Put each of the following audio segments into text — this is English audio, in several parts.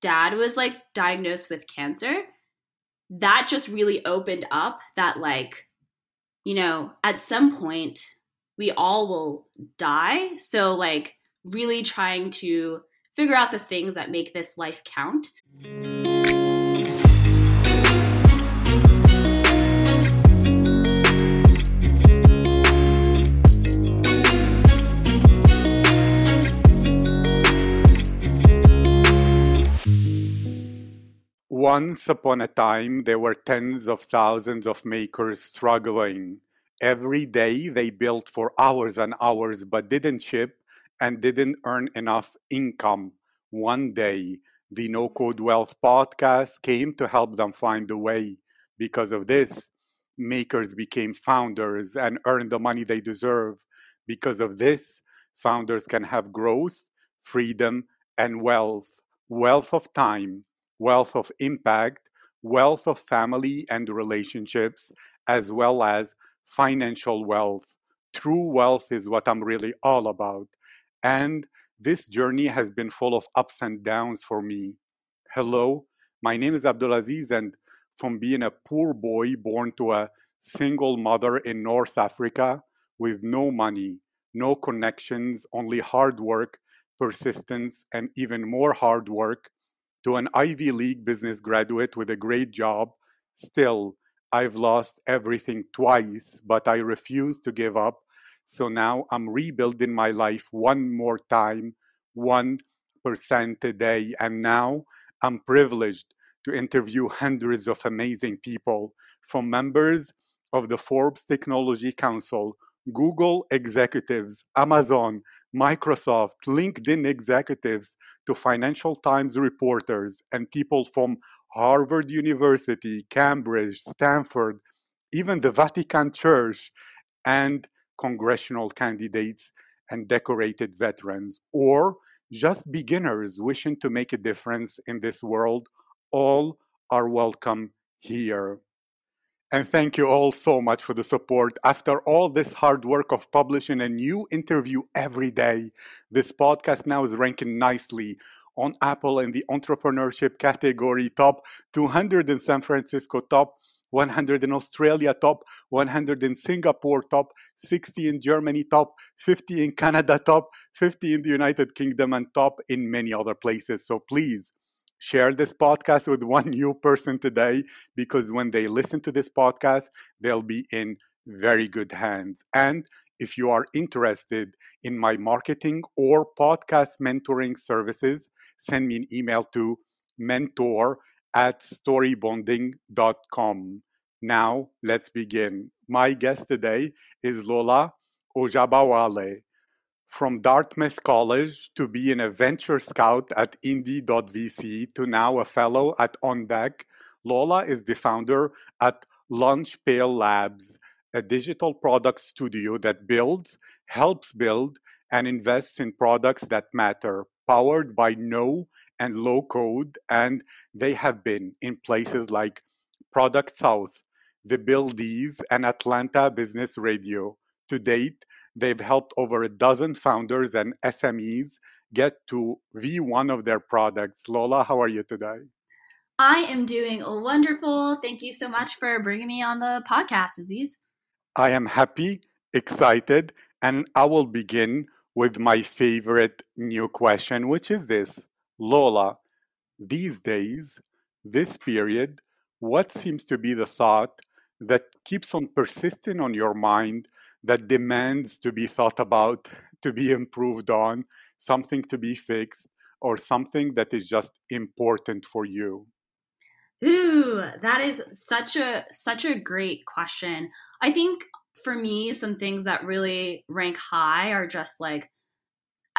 dad was like diagnosed with cancer, that just really opened up that like you know, at some point we all will die. So like really trying to figure out the things that make this life count. Once upon a time, there were tens of thousands of makers struggling. Every day they built for hours and hours but didn't ship and didn't earn enough income. One day, the No Code Wealth podcast came to help them find a way. Because of this, makers became founders and earned the money they deserve. Because of this, founders can have growth, freedom, and wealth wealth of time wealth of impact, wealth of family and relationships, as well as financial wealth. True wealth is what I'm really all about. And this journey has been full of ups and downs for me. Hello, my name is Abdulaziz, and from being a poor boy born to a single mother in North Africa with no money, no connections, only hard work, persistence, and even more hard work, to an Ivy League business graduate with a great job. Still, I've lost everything twice, but I refuse to give up. So now I'm rebuilding my life one more time, 1% a day. And now I'm privileged to interview hundreds of amazing people from members of the Forbes Technology Council Google executives, Amazon, Microsoft, LinkedIn executives, to Financial Times reporters and people from Harvard University, Cambridge, Stanford, even the Vatican Church, and congressional candidates and decorated veterans, or just beginners wishing to make a difference in this world, all are welcome here. And thank you all so much for the support. After all this hard work of publishing a new interview every day, this podcast now is ranking nicely on Apple in the entrepreneurship category, top 200 in San Francisco, top 100 in Australia, top 100 in Singapore, top 60 in Germany, top 50 in Canada, top 50 in the United Kingdom, and top in many other places. So please share this podcast with one new person today because when they listen to this podcast, they'll be in very good hands. And if you are interested in my marketing or podcast mentoring services, send me an email to mentor at storybonding.com. Now, let's begin. My guest today is Lola Ojabowale from Dartmouth College to being a venture scout at Indie.vc to now a fellow at On Deck, Lola is the founder at Lunch Pail Labs, a digital product studio that builds, helps build, and invests in products that matter, powered by no and low code. And they have been in places like Product South, the Buildies, and Atlanta Business Radio. To date, They've helped over a dozen founders and SMEs get to V1 of their products. Lola, how are you today? I am doing wonderful. Thank you so much for bringing me on the podcast, Aziz. I am happy, excited, and I will begin with my favorite new question, which is this Lola, these days, this period, what seems to be the thought that keeps on persisting on your mind that demands to be thought about, to be improved on, something to be fixed, or something that is just important for you? Ooh, that is such a such a great question. I think for me, some things that really rank high are just like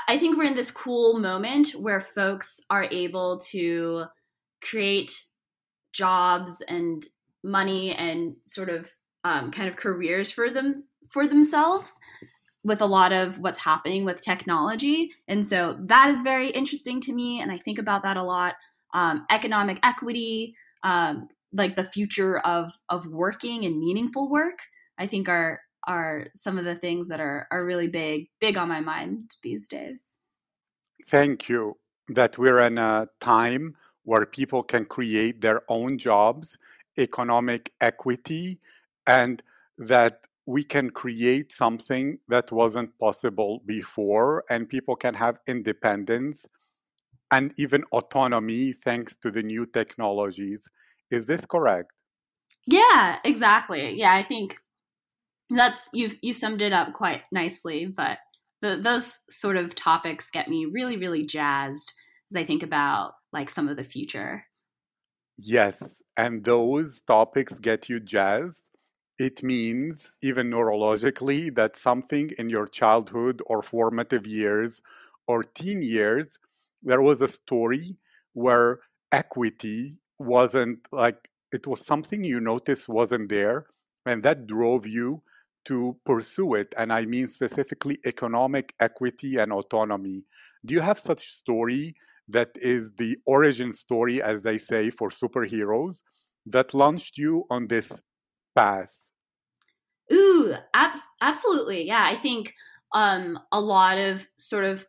I think we're in this cool moment where folks are able to create jobs and money and sort of um, kind of careers for them for themselves with a lot of what's happening with technology. And so that is very interesting to me. And I think about that a lot. Um, economic equity, um, like the future of, of working and meaningful work, I think are, are some of the things that are, are really big, big on my mind these days. Thank you. That we're in a time where people can create their own jobs, economic equity, and that we can create something that wasn't possible before, and people can have independence and even autonomy thanks to the new technologies. Is this correct? Yeah, exactly. Yeah, I think that's you've you summed it up quite nicely. But the, those sort of topics get me really, really jazzed as I think about like some of the future. Yes, and those topics get you jazzed. It means, even neurologically, that something in your childhood or formative years or teen years, there was a story where equity wasn't like it was something you noticed wasn't there, and that drove you to pursue it. And I mean specifically economic equity and autonomy. Do you have such story that is the origin story, as they say, for superheroes that launched you on this path? Ooh, ab- absolutely. Yeah, I think um, a lot of sort of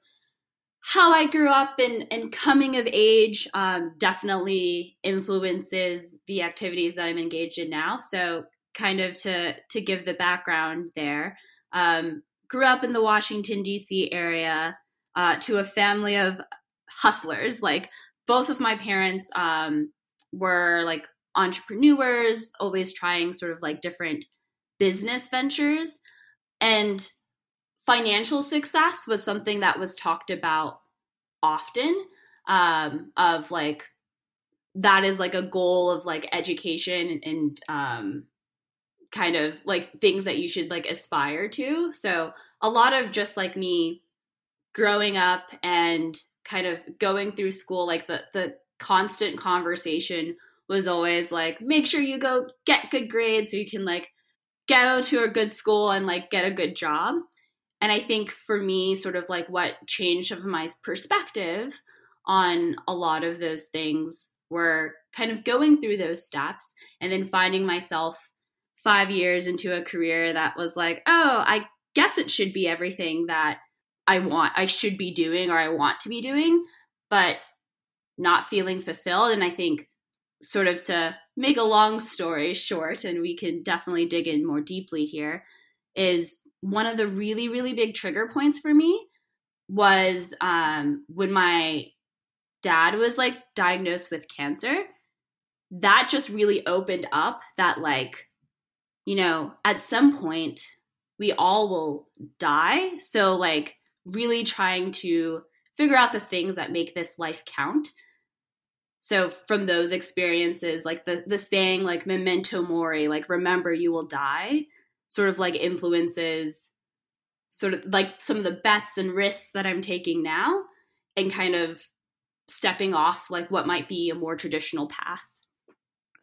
how I grew up and, and coming of age um, definitely influences the activities that I'm engaged in now. So, kind of to to give the background there, um, grew up in the Washington D.C. area uh, to a family of hustlers. Like both of my parents um, were like entrepreneurs, always trying sort of like different business ventures, and financial success was something that was talked about often um, of like that is like a goal of like education and um, kind of like things that you should like aspire to. So a lot of just like me growing up and kind of going through school like the the constant conversation was always like make sure you go get good grades so you can like go to a good school and like get a good job and I think for me, sort of like what changed of my perspective on a lot of those things were kind of going through those steps and then finding myself five years into a career that was like, oh, I guess it should be everything that I want, I should be doing or I want to be doing, but not feeling fulfilled. And I think, sort of to make a long story short, and we can definitely dig in more deeply here, is one of the really, really big trigger points for me was um, when my dad was like diagnosed with cancer. That just really opened up that, like, you know, at some point we all will die. So, like, really trying to figure out the things that make this life count. So from those experiences, like the the saying like memento mori, like remember you will die, sort of like influences sort of like some of the bets and risks that I'm taking now and kind of stepping off like what might be a more traditional path.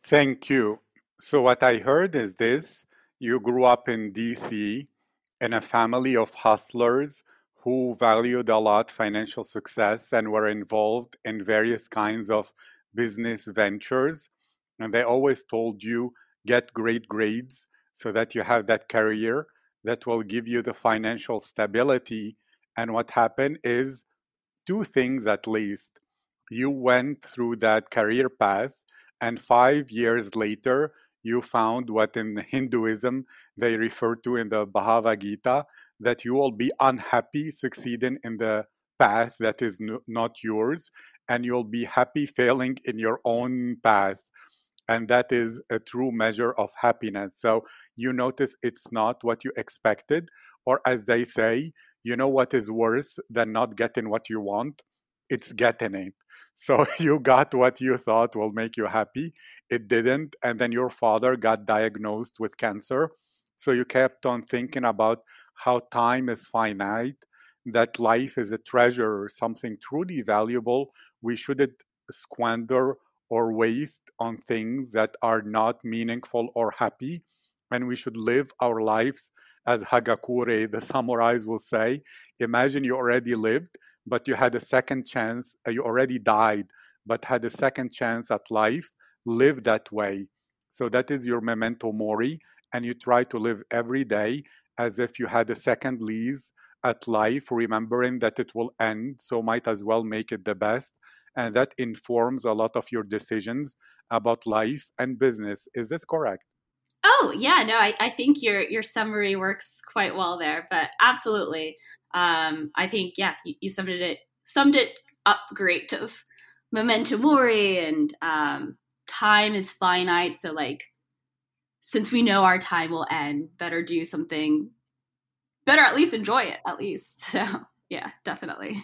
Thank you. So, what I heard is this you grew up in DC in a family of hustlers who valued a lot financial success and were involved in various kinds of business ventures. And they always told you get great grades so that you have that career that will give you the financial stability. And what happened is two things at least. You went through that career path, and five years later, you found what in Hinduism they refer to in the Bhagavad Gita that you will be unhappy succeeding in the path that is not yours, and you'll be happy failing in your own path and that is a true measure of happiness. So you notice it's not what you expected, or as they say, you know what is worse than not getting what you want? It's getting it. So you got what you thought will make you happy. It didn't. And then your father got diagnosed with cancer. So you kept on thinking about how time is finite, that life is a treasure, something truly valuable. We shouldn't squander or waste on things that are not meaningful or happy. And we should live our lives as Hagakure, the samurais will say. Imagine you already lived, but you had a second chance. Uh, you already died, but had a second chance at life. Live that way. So that is your memento mori. And you try to live every day as if you had a second lease at life, remembering that it will end. So might as well make it the best and that informs a lot of your decisions about life and business. Is this correct? Oh yeah, no, I, I think your your summary works quite well there. But absolutely, um, I think yeah, you, you summed it summed it up great of memento mori and um, time is finite. So like, since we know our time will end, better do something. Better at least enjoy it at least. So yeah, definitely.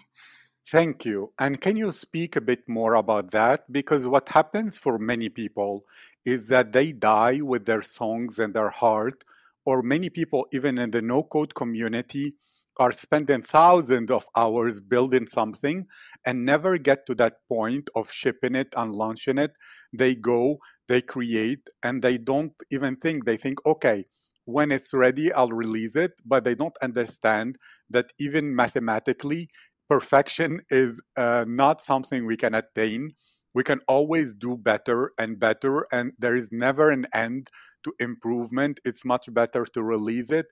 Thank you. And can you speak a bit more about that? Because what happens for many people is that they die with their songs and their heart, or many people, even in the no code community, are spending thousands of hours building something and never get to that point of shipping it and launching it. They go, they create, and they don't even think, they think, okay, when it's ready, I'll release it. But they don't understand that even mathematically, perfection is uh, not something we can attain. We can always do better and better, and there is never an end to improvement. It's much better to release it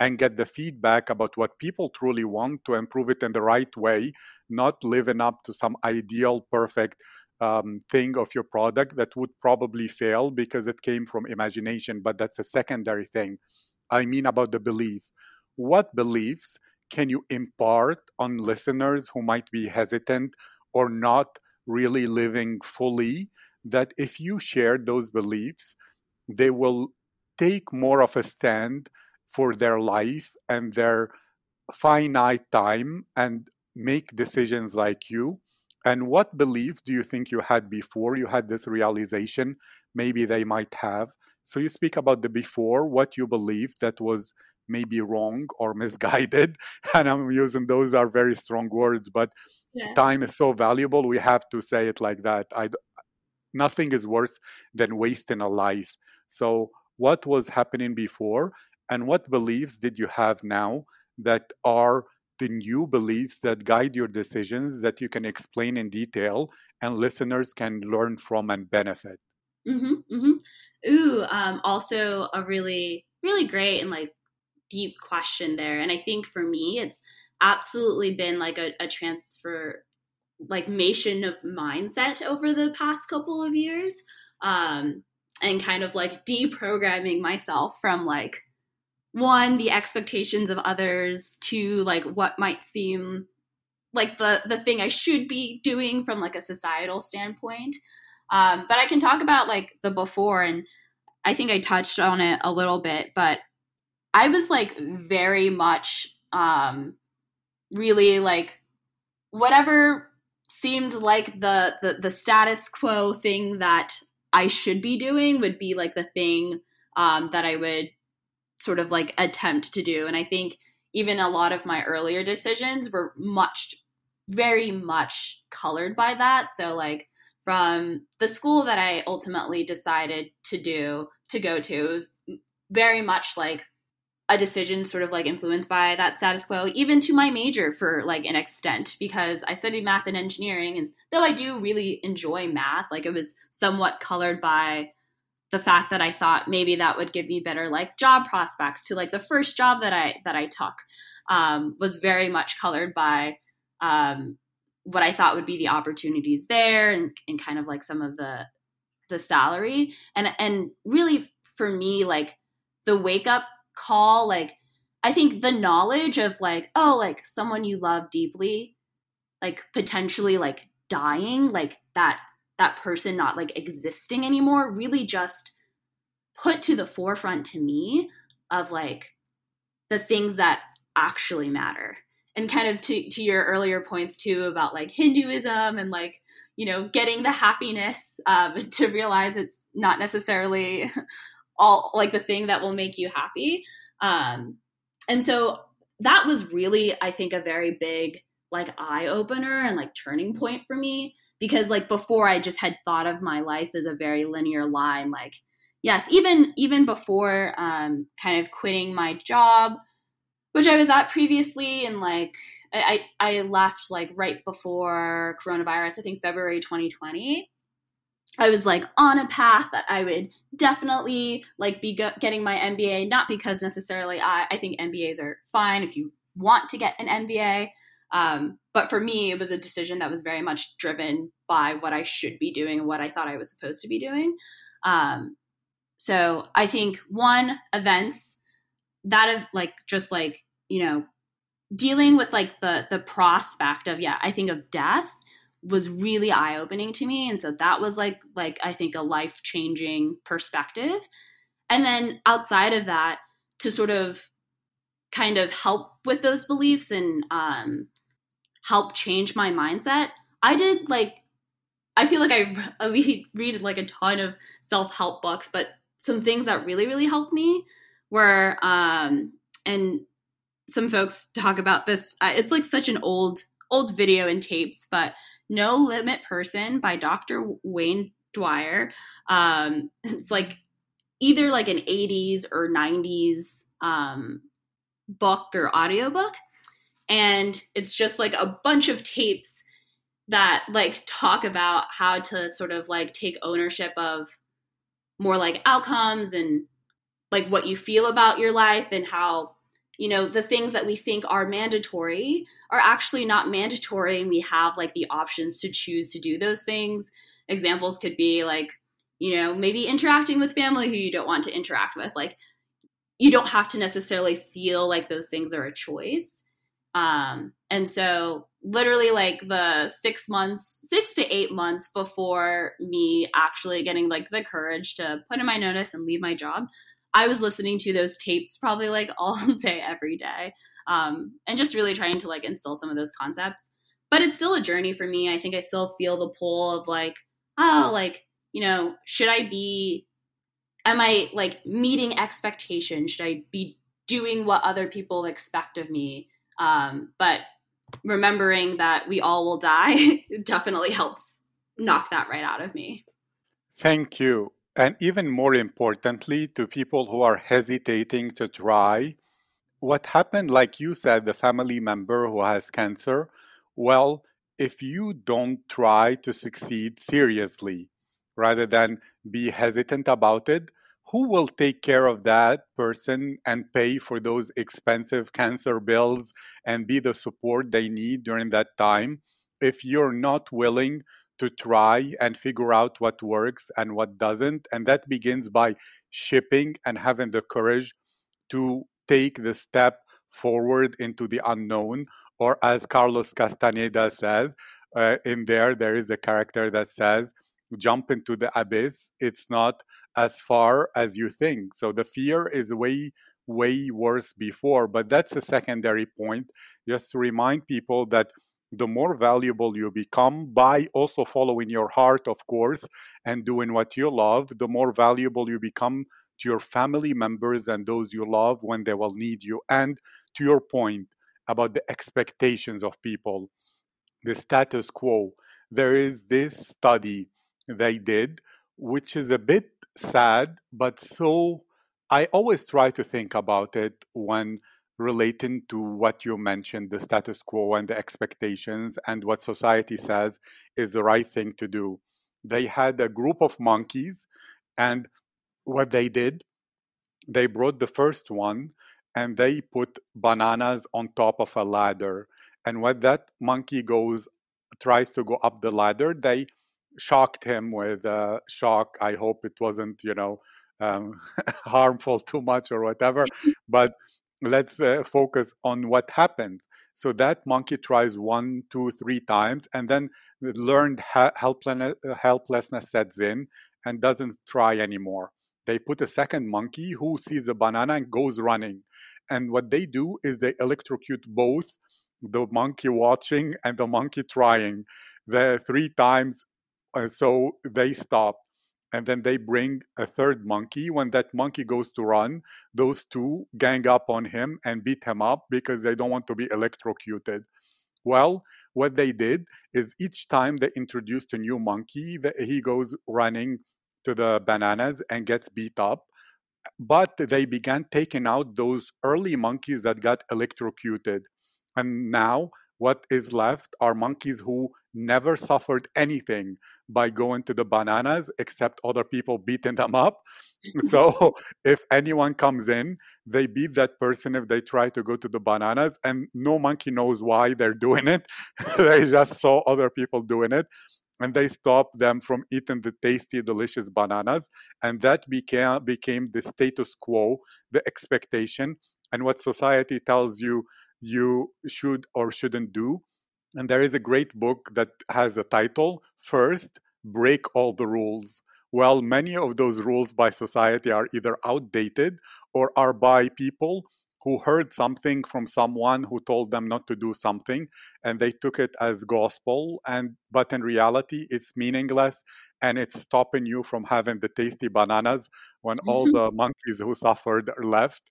and get the feedback about what people truly want to improve it in the right way, not living up to some ideal, perfect um, thing of your product that would probably fail because it came from imagination. But that's a secondary thing. I mean, about the belief. What beliefs can you impart on listeners who might be hesitant or not really living fully? That if you share those beliefs, they will take more of a stand for their life and their finite time and make decisions like you. And what beliefs do you think you had before you had this realization? Maybe they might have. So you speak about the before, what you believed that was maybe wrong or misguided and i'm using those are very strong words but yeah. time is so valuable we have to say it like that i nothing is worse than wasting a life so what was happening before and what beliefs did you have now that are the new beliefs that guide your decisions that you can explain in detail and listeners can learn from and benefit mm-hmm, mm-hmm. ooh um, also a really really great and like deep question there. And I think for me, it's absolutely been like a, a transfer like mation of mindset over the past couple of years um and kind of like deprogramming myself from like one the expectations of others to like what might seem like the the thing I should be doing from like a societal standpoint um but I can talk about like the before and I think I touched on it a little bit but I was like very much um really like whatever seemed like the, the the status quo thing that I should be doing would be like the thing um that I would sort of like attempt to do. And I think even a lot of my earlier decisions were much very much colored by that. So like from the school that I ultimately decided to do to go to was very much like a decision sort of like influenced by that status quo, even to my major for like an extent, because I studied math and engineering. And though I do really enjoy math, like it was somewhat colored by the fact that I thought maybe that would give me better like job prospects to like the first job that I that I took um, was very much colored by um, what I thought would be the opportunities there and, and kind of like some of the the salary and and really for me like the wake up call like I think the knowledge of like, oh, like someone you love deeply, like potentially like dying, like that that person not like existing anymore really just put to the forefront to me of like the things that actually matter. And kind of to to your earlier points too about like Hinduism and like you know getting the happiness um, to realize it's not necessarily all like the thing that will make you happy. Um, and so that was really, I think, a very big like eye opener and like turning point for me because like before I just had thought of my life as a very linear line. Like, yes, even even before um, kind of quitting my job, which I was at previously, and like I I left like right before coronavirus, I think February 2020. I was like on a path that I would definitely like be go- getting my MBA, not because necessarily I, I think MBAs are fine if you want to get an MBA. Um, but for me, it was a decision that was very much driven by what I should be doing, what I thought I was supposed to be doing. Um, so I think one events that like just like you know dealing with like the the prospect of yeah I think of death was really eye opening to me, and so that was like like I think a life changing perspective. And then outside of that, to sort of kind of help with those beliefs and um, help change my mindset, I did like I feel like I read, read like a ton of self help books, but some things that really really helped me were um, and some folks talk about this. Uh, it's like such an old old video and tapes, but No Limit Person by Dr. Wayne Dyer. Um, it's like either like an 80s or 90s um, book or audiobook and it's just like a bunch of tapes that like talk about how to sort of like take ownership of more like outcomes and like what you feel about your life and how you know the things that we think are mandatory are actually not mandatory and we have like the options to choose to do those things examples could be like you know maybe interacting with family who you don't want to interact with like you don't have to necessarily feel like those things are a choice. Um, and so, literally, like the six months, six to eight months before me actually getting like the courage to put in my notice and leave my job, I was listening to those tapes probably like all day, every day, um, and just really trying to like instill some of those concepts. But it's still a journey for me. I think I still feel the pull of like, oh, like, you know, should I be am I like meeting expectations? Should I be doing what other people expect of me? Um, but remembering that we all will die definitely helps knock that right out of me. Thank you. And even more importantly, to people who are hesitating to try, what happened, like you said, the family member who has cancer, well, if you don't try to succeed seriously, rather than be hesitant about it, who will take care of that person and pay for those expensive cancer bills and be the support they need during that time? If you're not willing to try and figure out what works and what doesn't and that begins by shipping and having the courage to take the step forward into the unknown or as carlos castaneda says uh, in there there is a character that says jump into the abyss, it's not as far as you think. So the fear is way, way worse before. But that's a secondary point, just to remind people that the more valuable you become by also following your heart, of course, and doing what you love, the more valuable you become to your family members and those you love when they will need you. And to your point about the expectations of people, the status quo, there is this study they did, which is a bit sad, but so I always try to think about it when relating to what you mentioned the status quo and the expectations and what society says is the right thing to do. They had a group of monkeys, and what they did, they brought the first one and they put bananas on top of a ladder. And when that monkey goes, tries to go up the ladder, they shocked him with a shock. I hope it wasn't, you know, um, harmful too much or whatever. But let's uh, focus on what happens. So that monkey tries one, two, three times, and then learned helplessness, helplessness sets in and doesn't try anymore. They put a second monkey who sees a banana and goes running. And what they do is they electrocute both the monkey watching and the monkey trying. The three times and so they stop and then they bring a third monkey. When that monkey goes to run, those two gang up on him and beat him up because they don't want to be electrocuted. Well, what they did is each time they introduced a new monkey, he goes running to the bananas and gets beat up. But they began taking out those early monkeys that got electrocuted. And now what is left are monkeys who never suffered anything by going to the bananas, except other people beating them up. so if anyone comes in, they beat that person if they try to go to the bananas, and no monkey knows why they're doing it. they just saw other people doing it. And they stopped them from eating the tasty, delicious bananas. And that became, became the status quo, the expectation, and what society tells you you should or shouldn't do. And there is a great book that has a title First, Break All the Rules. Well, many of those rules by society are either outdated or are by people who heard something from someone who told them not to do something and they took it as gospel and but in reality it's meaningless and it's stopping you from having the tasty bananas when all mm-hmm. the monkeys who suffered are left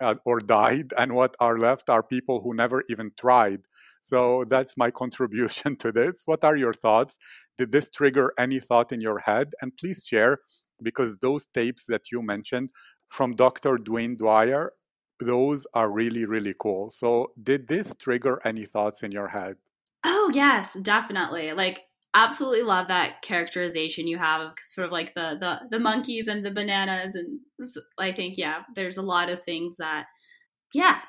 uh, or died, and what are left are people who never even tried. So that's my contribution to this. What are your thoughts? Did this trigger any thought in your head? And please share, because those tapes that you mentioned from Dr. Dwayne Dyer, those are really, really cool. So, did this trigger any thoughts in your head? Oh, yes, definitely. Like, absolutely love that characterization you have of sort of like the the the monkeys and the bananas and i think yeah there's a lot of things that yeah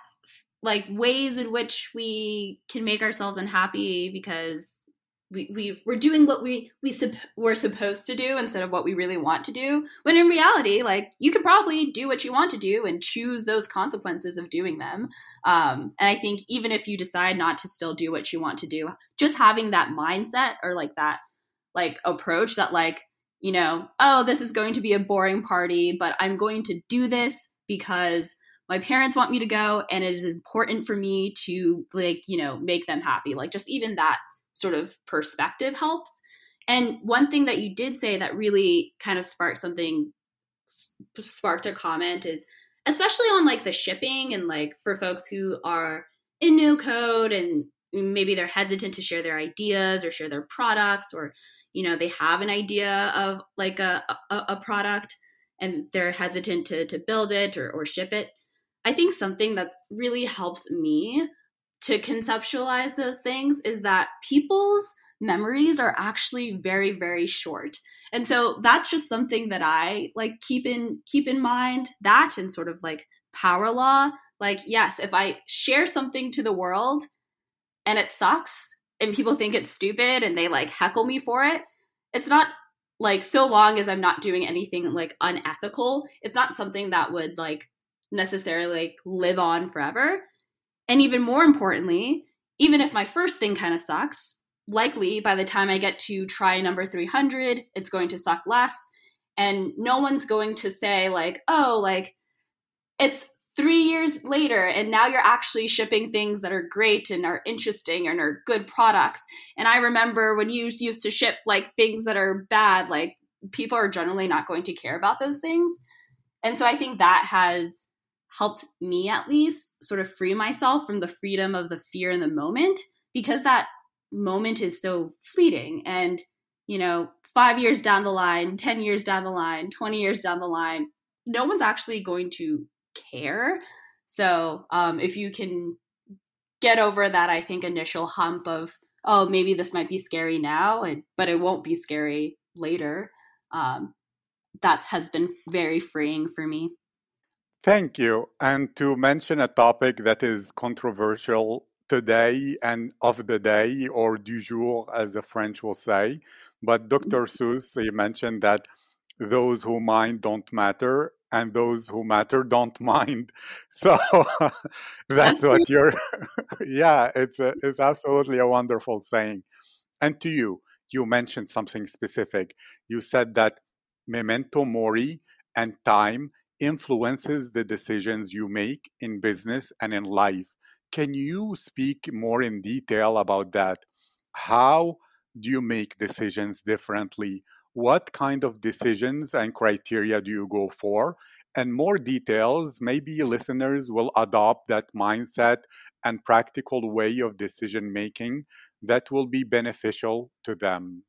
like ways in which we can make ourselves unhappy because we, we we're doing what we we sup- we're supposed to do instead of what we really want to do when in reality like you could probably do what you want to do and choose those consequences of doing them. Um, and i think even if you decide not to still do what you want to do just having that mindset or like that like approach that like you know oh this is going to be a boring party but i'm going to do this because my parents want me to go and it is important for me to like you know make them happy. Like just even that sort of perspective helps. And one thing that you did say that really kind of sparked something, sparked a comment is especially on like the shipping and like for folks who are in no code and maybe they're hesitant to share their ideas or share their products or you know they have an idea of like a, a, a product and they're hesitant to, to build it or, or ship it i think something that's really helps me to conceptualize those things is that people's memories are actually very very short. And so that's just something that i like keep in keep in mind that and sort of like power law. Like yes if i share something to the world and it sucks and people think it's stupid and they like heckle me for it it's not like so long as i'm not doing anything like unethical it's not something that would like necessarily like live on forever and even more importantly, even if my first thing kind of sucks, likely by the time I get to try number 300, it's going to suck less. And no one's going to say, like, oh, like, it's three years later and now you're actually shipping things that are great and are interesting and are good products. And I remember when you used to ship like things that are bad, like, people are generally not going to care about those things. And so I think that has helped me at least sort of free myself from the freedom of the fear in the moment because that moment is so fleeting. And you know 5 years down the line 10 years down the line 20 years down the line no one's actually going to care. So um, if you can get over that i think initial hump of oh maybe this might be scary now and, but it won't be scary later um, that has been very freeing for me Thank you. And to mention a topic that is controversial today and of the day, or du jour, as the French will say, but mm-hmm. Dr. Seuss, he mentioned that those who mind don't matter and those who matter don't mind. So that's what you're, yeah, it's, a, it's absolutely a wonderful saying. And to you, you mentioned something specific. You said that memento mori and time influences the decisions you make in business and in life. Can you speak more in detail about that? How do you make decisions differently? What kind of decisions and criteria do you go for? And more details, maybe listeners will adopt that mindset and practical way of decision making that will be beneficial to them.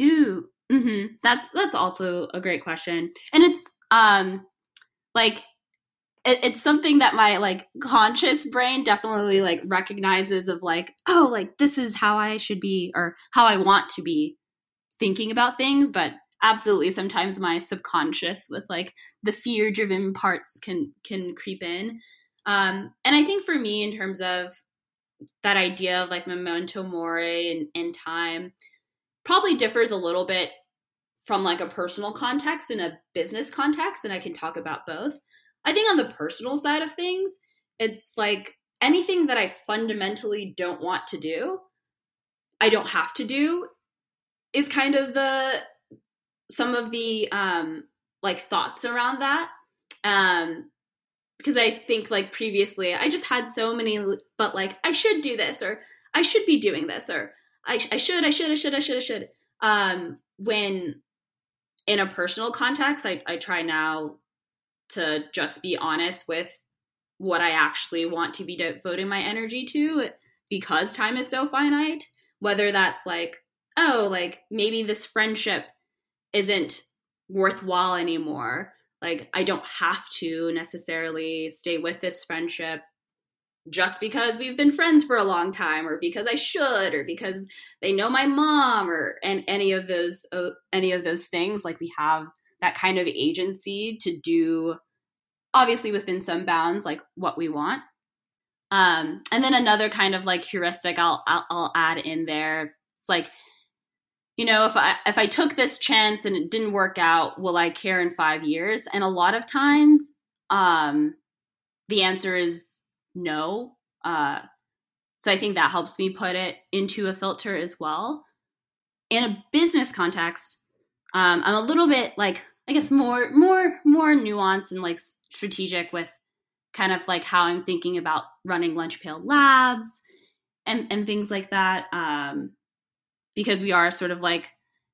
Ooh, mm-hmm. that's that's also a great question, and it's um like it, it's something that my like conscious brain definitely like recognizes of like oh like this is how i should be or how i want to be thinking about things, but absolutely sometimes my subconscious with like the fear driven parts can can creep in. Um, and I think for me, in terms of that idea of like memento mori and, and time, probably differs a little bit from like a personal context and a business context, and I can talk about both. I think on the personal side of things, it's like anything that I fundamentally don't want to do, I don't have to do is kind of the some of the um like thoughts around that. Um because I think like previously I just had so many but like I should do this or I should be doing this or I, I should I should I should I should I should um when in a personal context I, I try now to just be honest with what I actually want to be devoting my energy to because time is so finite. Whether that's like, oh, like maybe this friendship isn't worthwhile anymore. Like, I don't have to necessarily stay with this friendship just because we've been friends for a long time or because I should or because they know my mom or and any of those uh, any of those things like we have that kind of agency to do obviously within some bounds like what we want. Um and then another kind of like heuristic I'll, I'll i'll add in there it's like you know if i if i took this chance and it didn't work out will i care in 5 years? And a lot of times um the answer is no uh so i think that helps me put it into a filter as well in a business context um i'm a little bit like I guess more more more nuanced and like strategic with kind of like how I'm thinking about running Lunch Pail Labs and and things like that. Um, because we are sort of like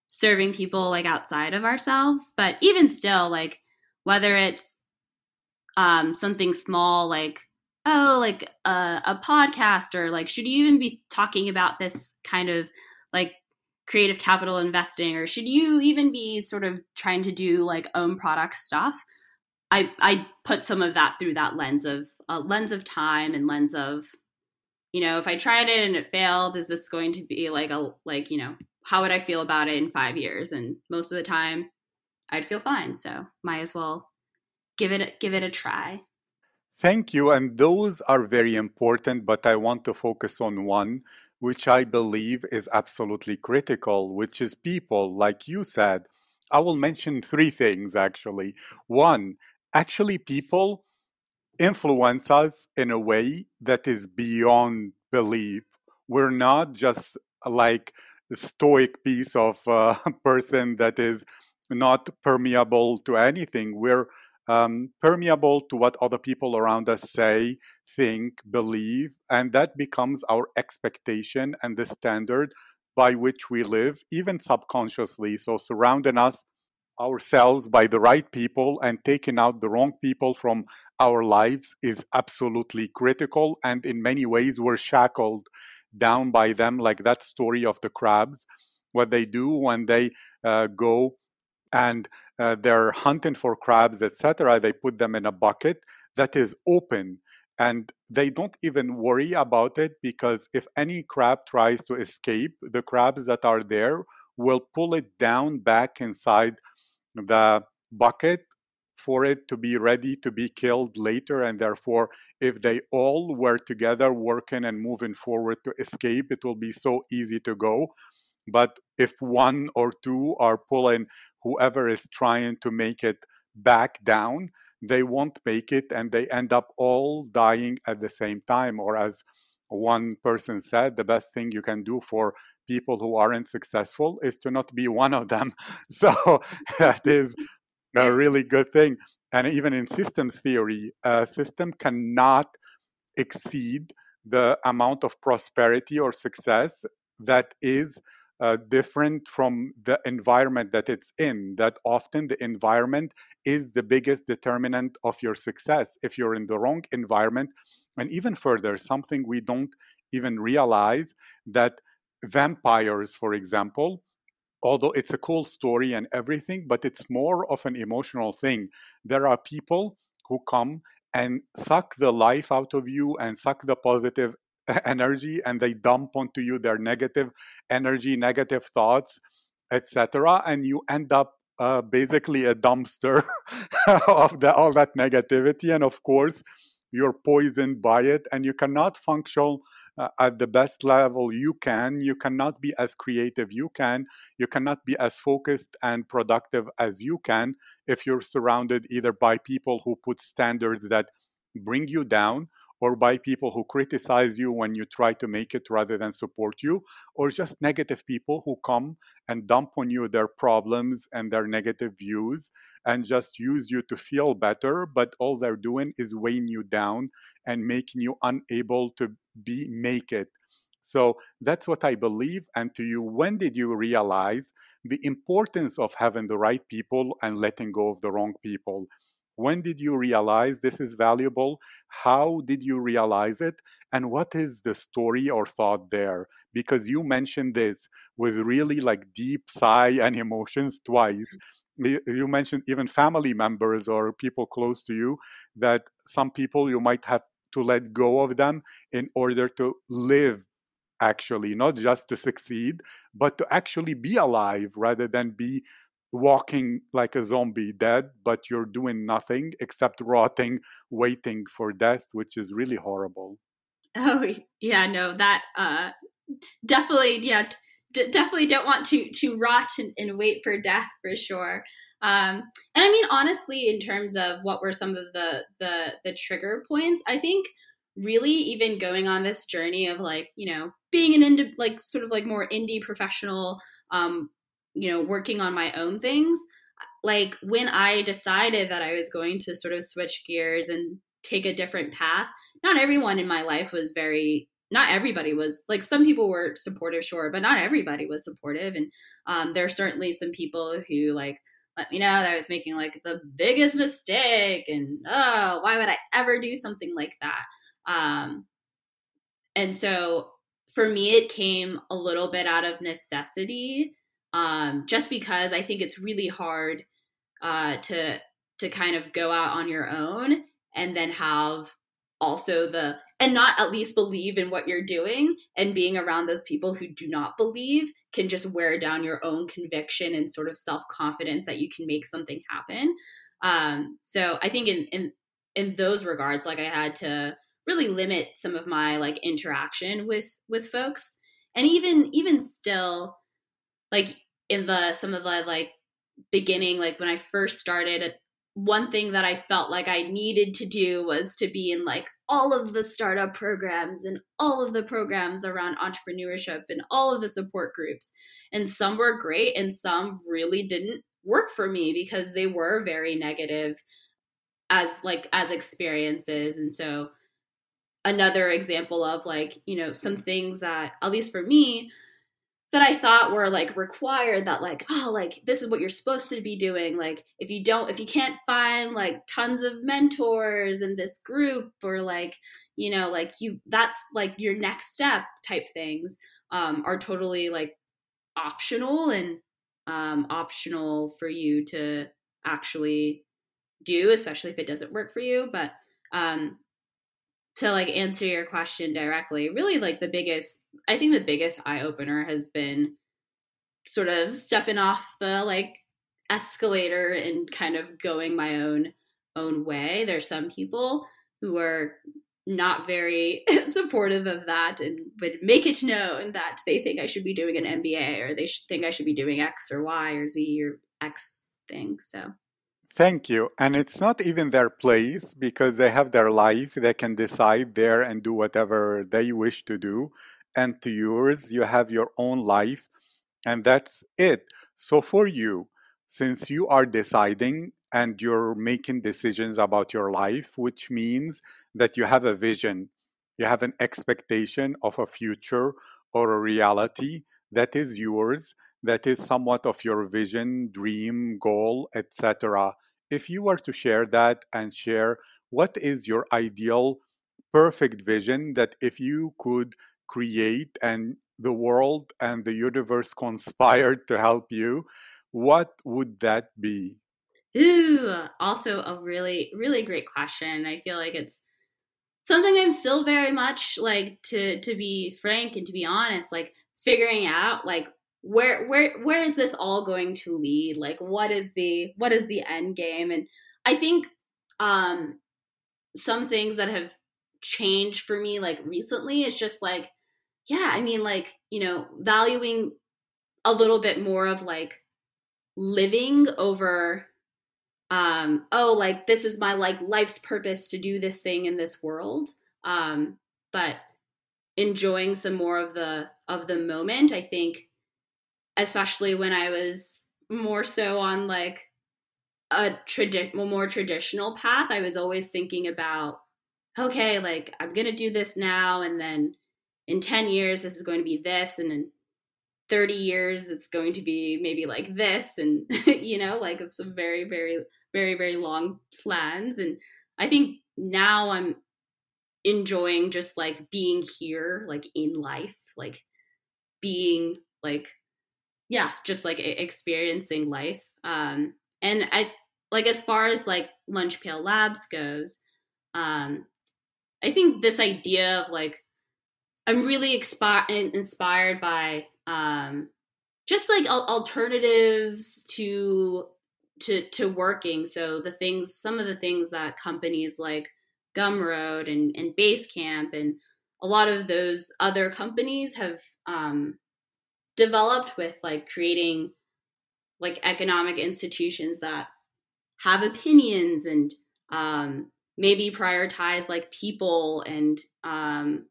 serving people like outside of ourselves, but even still, like whether it's um, something small like oh like a, a podcast or like should you even be talking about this kind of like creative capital investing? Or should you even be sort of trying to do like own product stuff? I i put some of that through that lens of a lens of time and lens of you know if i tried it and it failed is this going to be like a like you know how would i feel about it in five years? And most of the time i'd feel fine. So might as well give it give it a try thank you and those are very important but i want to focus on one which I believe is absolutely critical, which is people, like you said. I will mention three things actually. One, actually, people influence us in a way that is beyond belief. We're not just like a stoic piece of uh, person that is not permeable to anything. We're um, permeable to what other people around us say, think, believe, and that becomes our expectation and the standard by which we live, even subconsciously. So, surrounding us ourselves by the right people and taking out the wrong people from our lives is absolutely critical. And in many ways, we're shackled down by them, like that story of the crabs. What they do when they uh, go and uh, they're hunting for crabs, etc. They put them in a bucket that is open and they don't even worry about it because if any crab tries to escape, the crabs that are there will pull it down back inside the bucket for it to be ready to be killed later. And therefore, if they all were together working and moving forward to escape, it will be so easy to go. But if one or two are pulling whoever is trying to make it back down, they won't make it and they end up all dying at the same time. Or, as one person said, the best thing you can do for people who aren't successful is to not be one of them. So, that is a really good thing. And even in systems theory, a system cannot exceed the amount of prosperity or success that is uh, different from the environment that it's in. That often the environment is the biggest determinant of your success. If you're in the wrong environment, and even further, something we don't even realize that vampires, for example, although it's a cool story and everything, but it's more of an emotional thing. There are people who come and suck the life out of you and suck the positive energy and they dump onto you their negative energy, negative thoughts. etc. And you end up uh, basically a dumpster of the, all that negativity. And of course, you're poisoned by it and you cannot function uh, at the best level you can. You cannot be as creative you can. You cannot be as focused and productive as you can if you're surrounded either by people who put standards that bring you down or by people who criticize you when you try to make it rather than support you, or just negative people who come and dump on you their problems and their negative views and just use you to feel better, but all they're doing is weighing you down and making you unable to be make it. So that's what I believe. And to you, when did you realize the importance of having the right people and letting go of the wrong people? When did you realize this is valuable? How did you realize it? And what is the story or thought there? Because you mentioned this with really like deep sigh and emotions twice. Mm. You mentioned even family members or people close to you that some people you might have to let go of them in order to live actually, not just to succeed, but to actually be alive rather than be walking like a zombie dead, but you're doing nothing except rotting, waiting for death, which is really horrible. Oh yeah, no, that uh, definitely, yeah, d- definitely don't want to to rot and, and wait for death for sure. Um, and I mean, honestly, in terms of what were some of the the the trigger points, I think really even going on this journey of like you know being an indie like sort of like more indie professional um you know, working on my own things, like when I decided that I was going to sort of switch gears and take a different path, not everyone in my life was very not everybody was like some people were supportive sure but not everybody was supportive and um, there are certainly some people who like let me know that i was making like the biggest mistake and oh why would i ever do something like that? Um, and so for me it came a little bit out of necessity um, just because I think it's really hard uh, to to kind of go out on your own and then have also the and not at least believe in what you're doing and being around those people who do not believe can just wear down your own conviction and sort of self-confidence that you can make something happen. Um, so i think in in in those regards like i had to really limit some of my like interaction with with folks. And even even still like in the some of the like beginning like when i first started one thing that i felt like i needed to do was to be in like all of the startup programs and all of the programs around entrepreneurship and all of the support groups. And some were great and some really didn't work for me because they were very negative as like as experiences. And so another example of like you know some things that at least for me that I thought were like required that like oh like this is what you're supposed to be doing. Like if you don't if you can't find like tons of mentors in this group or like you know like you that's like your next step type things um, are totally like optional and um, optional for you to actually do especially if it doesn't work for you. But um, to like answer your question directly, really like the biggest, I think the biggest eye opener has been sort of stepping off the like escalator and kind of going my own own way. There's some people who are not very supportive of that and would make it known that they think I should be doing an MBA or they should think I should be doing X or Y or Z or X thing. So Thank you. And it's not even their place because they have their life. They can decide there and do whatever they wish to do. And to yours, you have your own life. And that's it. So for you, since you are deciding and you're making decisions about your life, which means that you have a vision, you have an expectation of a future or a reality that is yours that is somewhat of your vision, dream, goal, etc. If you were to share that and share what is your ideal, perfect vision that if you could create and the world and the universe conspired to help you, what would that be? Ooh, also a really, really great question. I feel like it's something I'm still very much like to to be frank and to be honest, like figuring out like where where where is this all going to lead? Like what is the what is the end game? And i think um some things that have changed for me like recently is just like yeah i mean like you know valuing a little bit more of like living over um oh like this is my like life's purpose to do this thing in this world. Um but enjoying some more of the of the moment i think especially when i was more so on like a traditional more traditional path i was always thinking about okay like i'm gonna do this now and then in 10 years this is going to be this and in 30 years it's going to be maybe like this and you know like some very very very very long plans and i think now i'm enjoying just like being here like in life like being like yeah just like experiencing life um and i like as far as like lunch pail labs goes um i think this idea of like i'm really expi- inspired by um just like al- alternatives to to to working. So the things some of the things that companies like Gumroad and, and Basecamp and a lot of those other companies have um, developed with like creating like economic institutions that have opinions and um, maybe prioritize like people and um,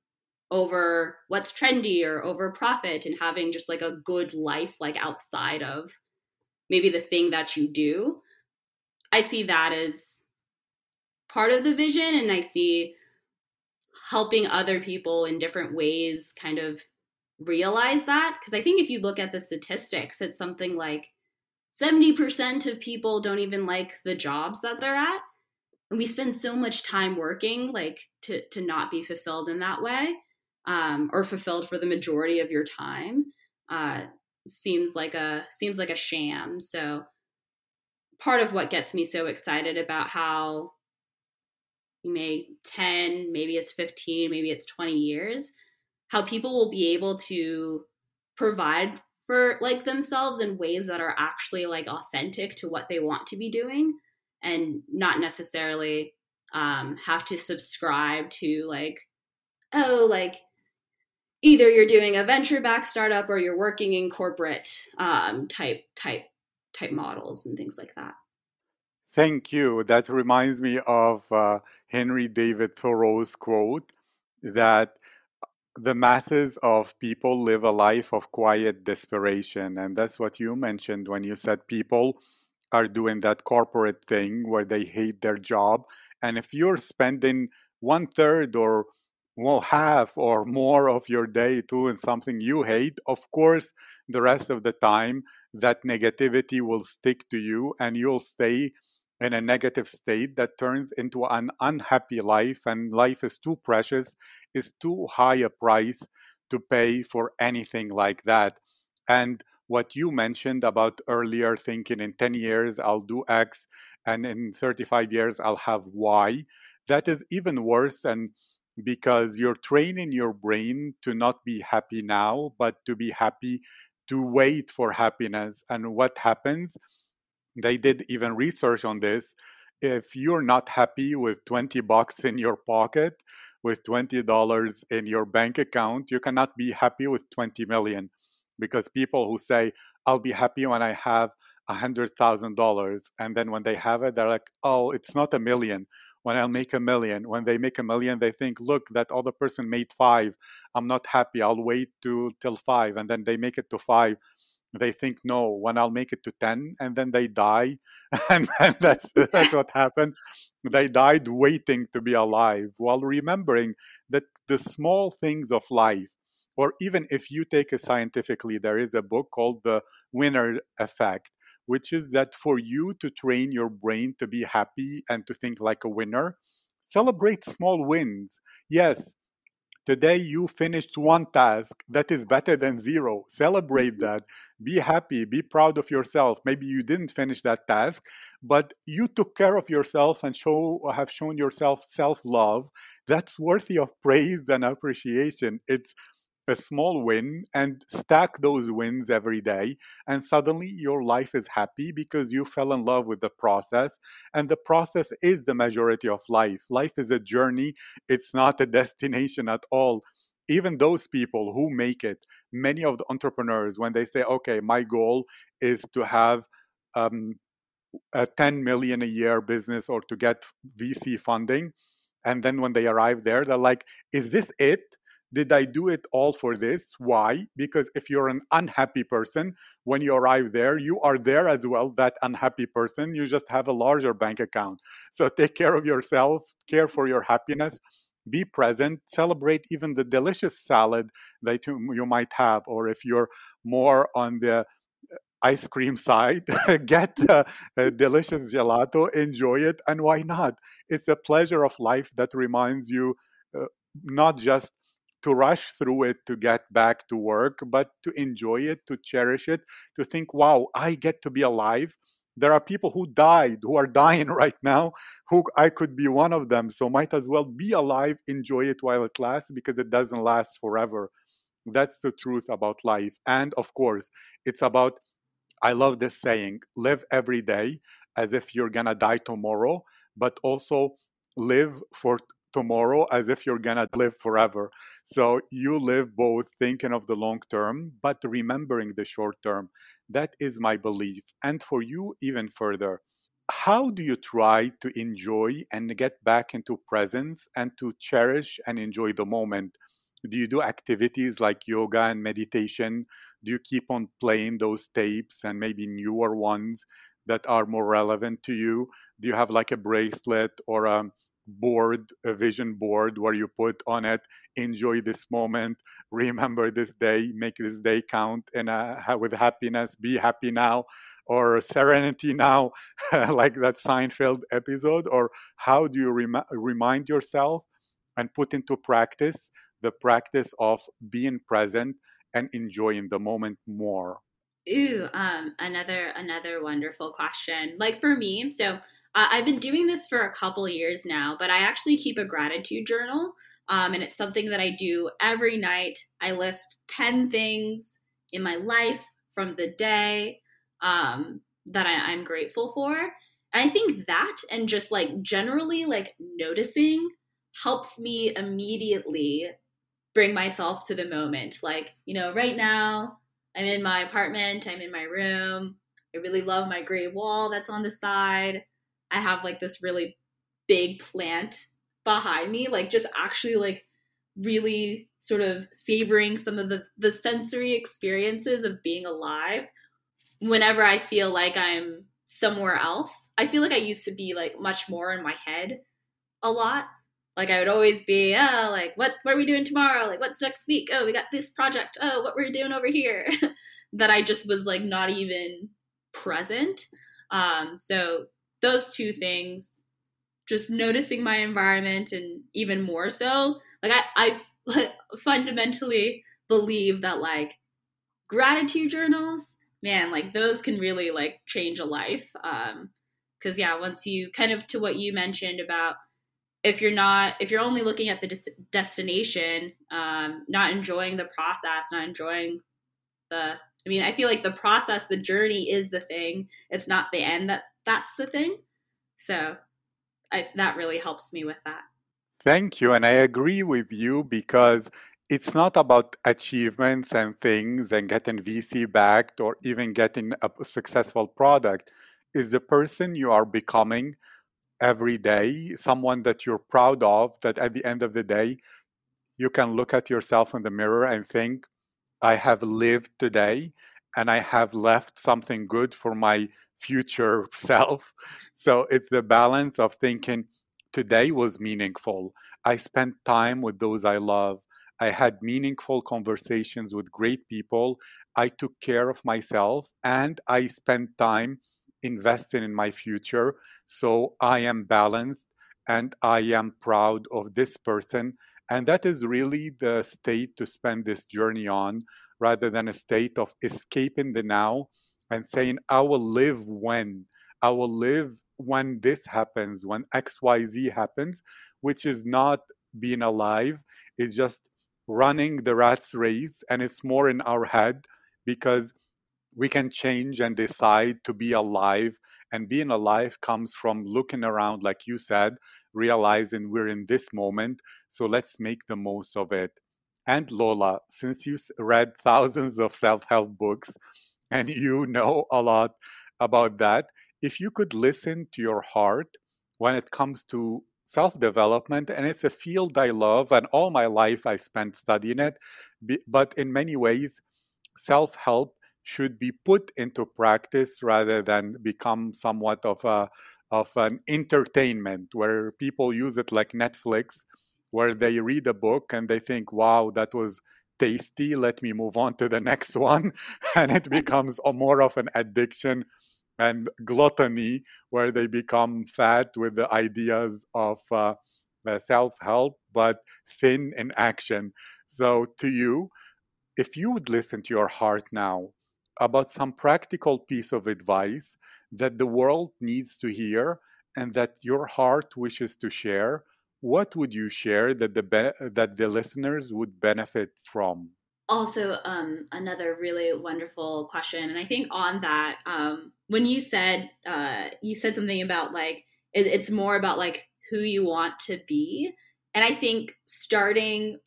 over what's trendy or over profit and having just like a good life like outside of maybe the thing that you do. I see that as part of the vision and I see helping other people in different ways kind of realize that? Because I think if you look at the statistics it's something like 70% of people don't even like the jobs that they're at. And we spend so much time working like to to not be fulfilled in that way um, or fulfilled for the majority of your time uh, seems like a seems like a sham. So part of what gets me so excited about how you may 10 maybe it's 15 maybe it's 20 years how people will be able to provide for like themselves in ways that are actually like authentic to what they want to be doing and not necessarily um, have to subscribe to like oh like either you're doing a venture back startup or you're working in corporate um, type type type models and things like that Thank you. That reminds me of uh, Henry David Thoreau's quote that the masses of people live a life of quiet desperation. And that's what you mentioned when you said people are doing that corporate thing where they hate their job. And if you're spending one third or well, half or more of your day doing something you hate, of course, the rest of the time, that negativity will stick to you and you'll stay in a negative state that turns into an unhappy life and life is too precious is too high a price to pay for anything like that. And what you mentioned about earlier thinking in 10 years I'll do X and in 35 years I'll have Y that is even worse and because you're training your brain to not be happy now but to be happy to wait for happiness. And what happens they did even research on this if you're not happy with 20 bucks in your pocket with $20 in your bank account you cannot be happy with 20 million because people who say i'll be happy when i have $100000 and then when they have it they're like oh it's not a million when I'll make a million. When they make a million, they think, look, that other person made five. I'm not happy. I'll wait to till five. And then they make it to five they think no when i'll make it to 10 and then they die. And, and that's that's what happened. They died waiting to be alive while remembering that the small things of life or even if you take it scientifically there is a book called the winner effect which is that for you to train your brain to be happy and to think like a winner celebrate small wins. Yes Today you finished one task that is better than zero. Celebrate mm-hmm. that. Be happy. Be proud of yourself. Maybe you didn't finish that task, but you took care of yourself and show have shown yourself self-love. That's worthy of praise and appreciation. It's a small win and stack those wins every day and suddenly your life is happy because you fell in love with the process and the process is the majority of life. Life is a journey. It's not a destination at all. Even those people who make it many of the entrepreneurs when they say okay my goal is to have um, a 10 million a year business or to get vc funding and then when they arrive there they're like is this it did I do it all for this? Why? Because if you're an unhappy person, when you arrive there, you are there as well, that unhappy person. You just have a larger bank account. So take care of yourself, care for your happiness, be present, celebrate even the delicious salad that you, might have. Or if you're more on the uh, ice cream side, get a, a delicious gelato, enjoy it, and why not? It's a pleasure of life that reminds you uh, not just to rush through it to get back to work, but to enjoy it, to cherish it, to think, wow, I get to be alive. There are people who died, who are dying right now, who I could be one of them. So might as well be alive, enjoy it while it lasts, because it doesn't last forever. That's the truth about life. And of course, it's about, I love this saying, live every day as if you're gonna die tomorrow, but also live for tomorrow as if you're gonna live forever. So you live both thinking of the long term, but remembering the short term. That is my belief. And for you, even further, how do you try to enjoy and get back into presence and to cherish and enjoy the moment? Do you do activities like yoga and meditation? Do you keep on playing those tapes and maybe newer ones that are more relevant to you? Do you have like a bracelet or a board a vision board where you put on it enjoy this moment remember this day make this day count and uh, with happiness be happy now or serenity now like that seinfeld episode or how do you rem- remind yourself and put into practice the practice of being present and enjoying the moment more Ooh, um, another another wonderful question. Like for me, so uh, I've been doing this for a couple years now, but I actually keep a gratitude journal. Um, and it's something that I do every night. I list 10 things in my life from the day um, that I, I'm grateful for. And I think that and just like generally like noticing helps me immediately bring myself to the moment. Like, you know, right now I'm in my apartment, I'm in my room. I really love my gray wall that's on the side. I have like this really big plant behind me, like just actually like really sort of savoring some of the the sensory experiences of being alive whenever I feel like I'm somewhere else. I feel like I used to be like much more in my head a lot. Like I would always be, oh, like what what are we doing tomorrow? Like what's next week? Oh, we got this project. Oh, what we're doing over here. that I just was like not even present. Um, so those two things just noticing my environment and even more so like i i fundamentally believe that like gratitude journals man like those can really like change a life um because yeah once you kind of to what you mentioned about if you're not if you're only looking at the des- destination um not enjoying the process not enjoying the i mean i feel like the process the journey is the thing. It's not the end that that's the thing. So I, that really helps me with that. Thank you. And I agree with you because it's not about achievements and things and getting VC backed or even getting a successful product. Is the person you are becoming every day, someone that you're proud of, that at the end of the day, you can look at yourself in the mirror and think, I have lived today and I have left something good for my future self. So it's the balance of thinking today was meaningful. I spent time with those I love. I had meaningful conversations with great people. I took care of myself and I spent time investing in my future. So I am balanced and I am proud of this person. And that is really the state to spend this journey on rather than a state of escaping the now and saying, I will live when, I will live when this happens, when XYZ happens, which is not being alive, it's just running the rat's race and it's more in our head because we can change and decide to be alive. And being alive comes from looking around like you said realizing we're in this moment so let's make the most of it and lola since you read thousands of self-help books and you know a lot about that if you could listen to your heart when it comes to self development, and it's a field I love, and all my life I spent studying it. But in many ways, self help should be put into practice rather than become somewhat of a of an entertainment where people use it like Netflix, where they read a book and they think, "Wow, that was." tasty let me move on to the next one and it becomes more of an addiction and gluttony, where they become fat with the ideas of uh, self help, but thin in action. So, to you, if you would listen to your heart now about some practical piece of advice that the world needs to hear and that your heart wishes to share, what would you share that the be- that the listeners would benefit from? also um, another really wonderful question and i think on that um, when you said uh, you said something about like it, it's more about like who you want to be and i think starting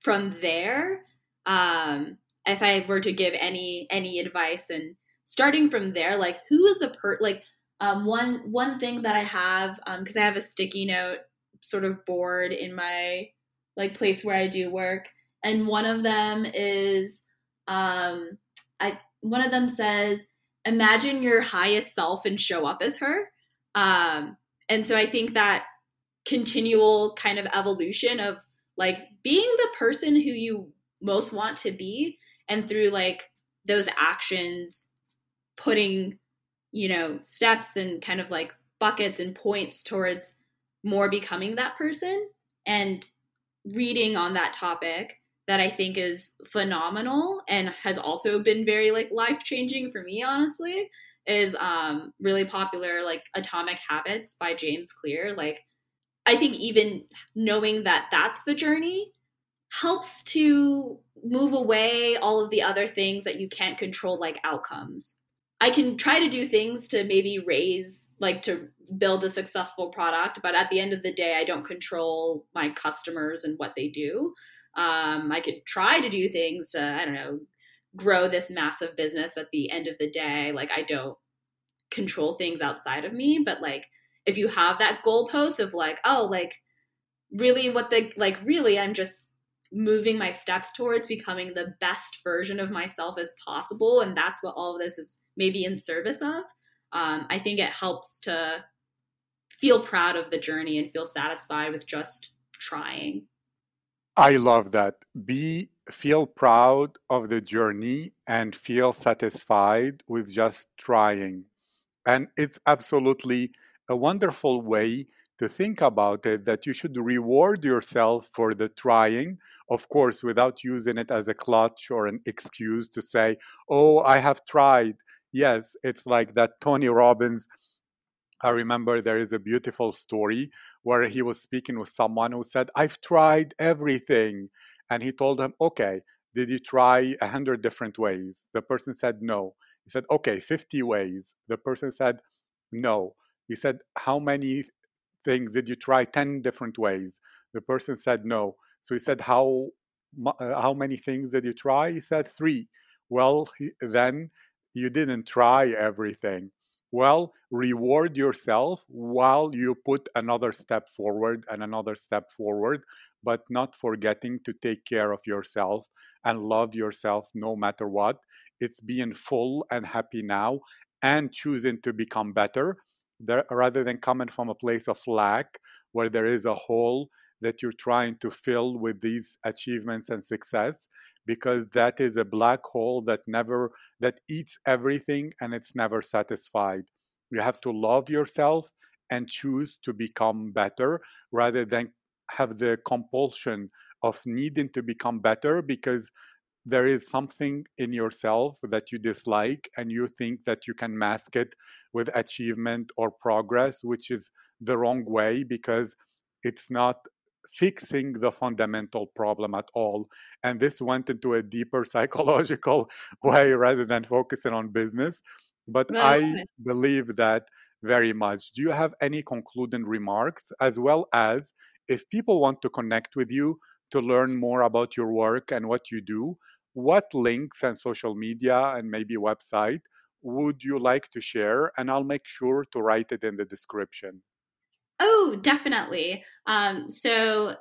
from there um, if i were to give any any advice and starting from there like who is the per like um, one one thing that i have because um, i have a sticky note sort of board in my like place where i do work. And one of them is um I one of them says imagine your highest self and show up as her. Um and so I think that continual kind of evolution of like being the person who you most want to be and through like those actions putting you know steps and kind of like buckets and points towards more becoming that person and reading on that topic that I think is phenomenal and has also been very like life changing for me, honestly, is um, really popular like Atomic Habits by James Clear. Like, I think even knowing that that's the journey helps to move away all of the other things that you can't control, like outcomes. I can try to do things to maybe raise, like to build a successful product, but at the end of the day, I don't control my customers and what they do. Um, I could try to do things to, I don't know, grow this massive business, but at the end of the day, like I don't control things outside of me. But like if you have that goalpost of like, oh, like really what the like really I'm just moving my steps towards becoming the best version of myself as possible. And that's what all of this is maybe in service of. Um, I think it helps to feel proud of the journey and feel satisfied with just trying. I love that. Be feel proud of the journey and feel satisfied with just trying. And it's absolutely a wonderful way to think about it that you should reward yourself for the trying, of course, without using it as a clutch or an excuse to say, Oh, I have tried. Yes, it's like that Tony Robbins I remember there is a beautiful story where he was speaking with someone who said, I've tried everything. And he told him, Okay, did you try a hundred different ways? The person said, No. He said, Okay, 50 ways. The person said, No. He said, How many things did you try 10 different ways? The person said, No. So he said, How, uh, how many things did you try? He said, Three. Well, he, then you didn't try everything well reward yourself while you put another step forward and another step forward but not forgetting to take care of yourself and love yourself no matter what it's being full and happy now and choosing to become better there, rather than coming from a place of lack where there is a hole that you're trying to fill with these achievements and success because that is a black hole that never that eats everything and it's never satisfied. You have to love yourself and choose to become better rather than have the compulsion of needing to become better because there is something in yourself that you dislike and you think that you can mask it with achievement or progress which is the wrong way because it's not fixing the fundamental problem at all. And this went into a deeper psychological way rather than focusing on business. But I believe that very much. Do you have any concluding remarks, as well as if people want to connect with you to learn more about your work and what you do, what links and social media and maybe website would you like to share? And I'll make sure to write it in the description. Oh, definitely. Um, so,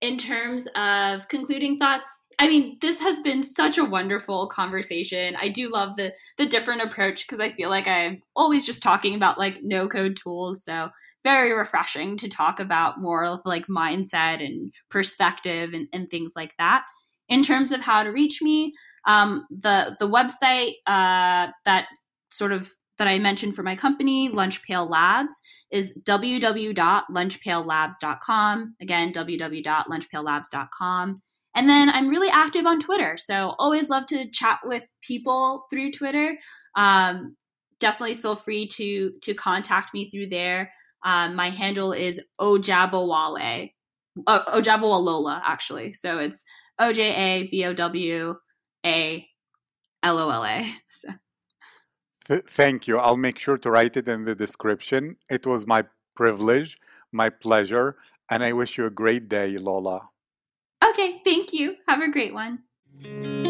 in terms of concluding thoughts, I mean, this has been such a wonderful conversation. I do love the the different approach because I feel like I'm always just talking about like no code tools. So very refreshing to talk about more of like mindset and perspective and, and things like that. In terms of how to reach me, um, the the website uh, that sort of that I mentioned for my company, Lunch Pail Labs, is www.lunchpaillabs.com. Again, www.lunchpaillabs.com. And then I'm really active on Twitter. So always love to chat with people through Twitter. Um, definitely feel free to to contact me through there. Um, my handle is Ojabowale. Oh, Ojabowalola, actually. So it's O J A B O W A L O L A. So. Thank you. I'll make sure to write it in the description. It was my privilege, my pleasure, and I wish you a great day, Lola. Okay, thank you. Have a great one.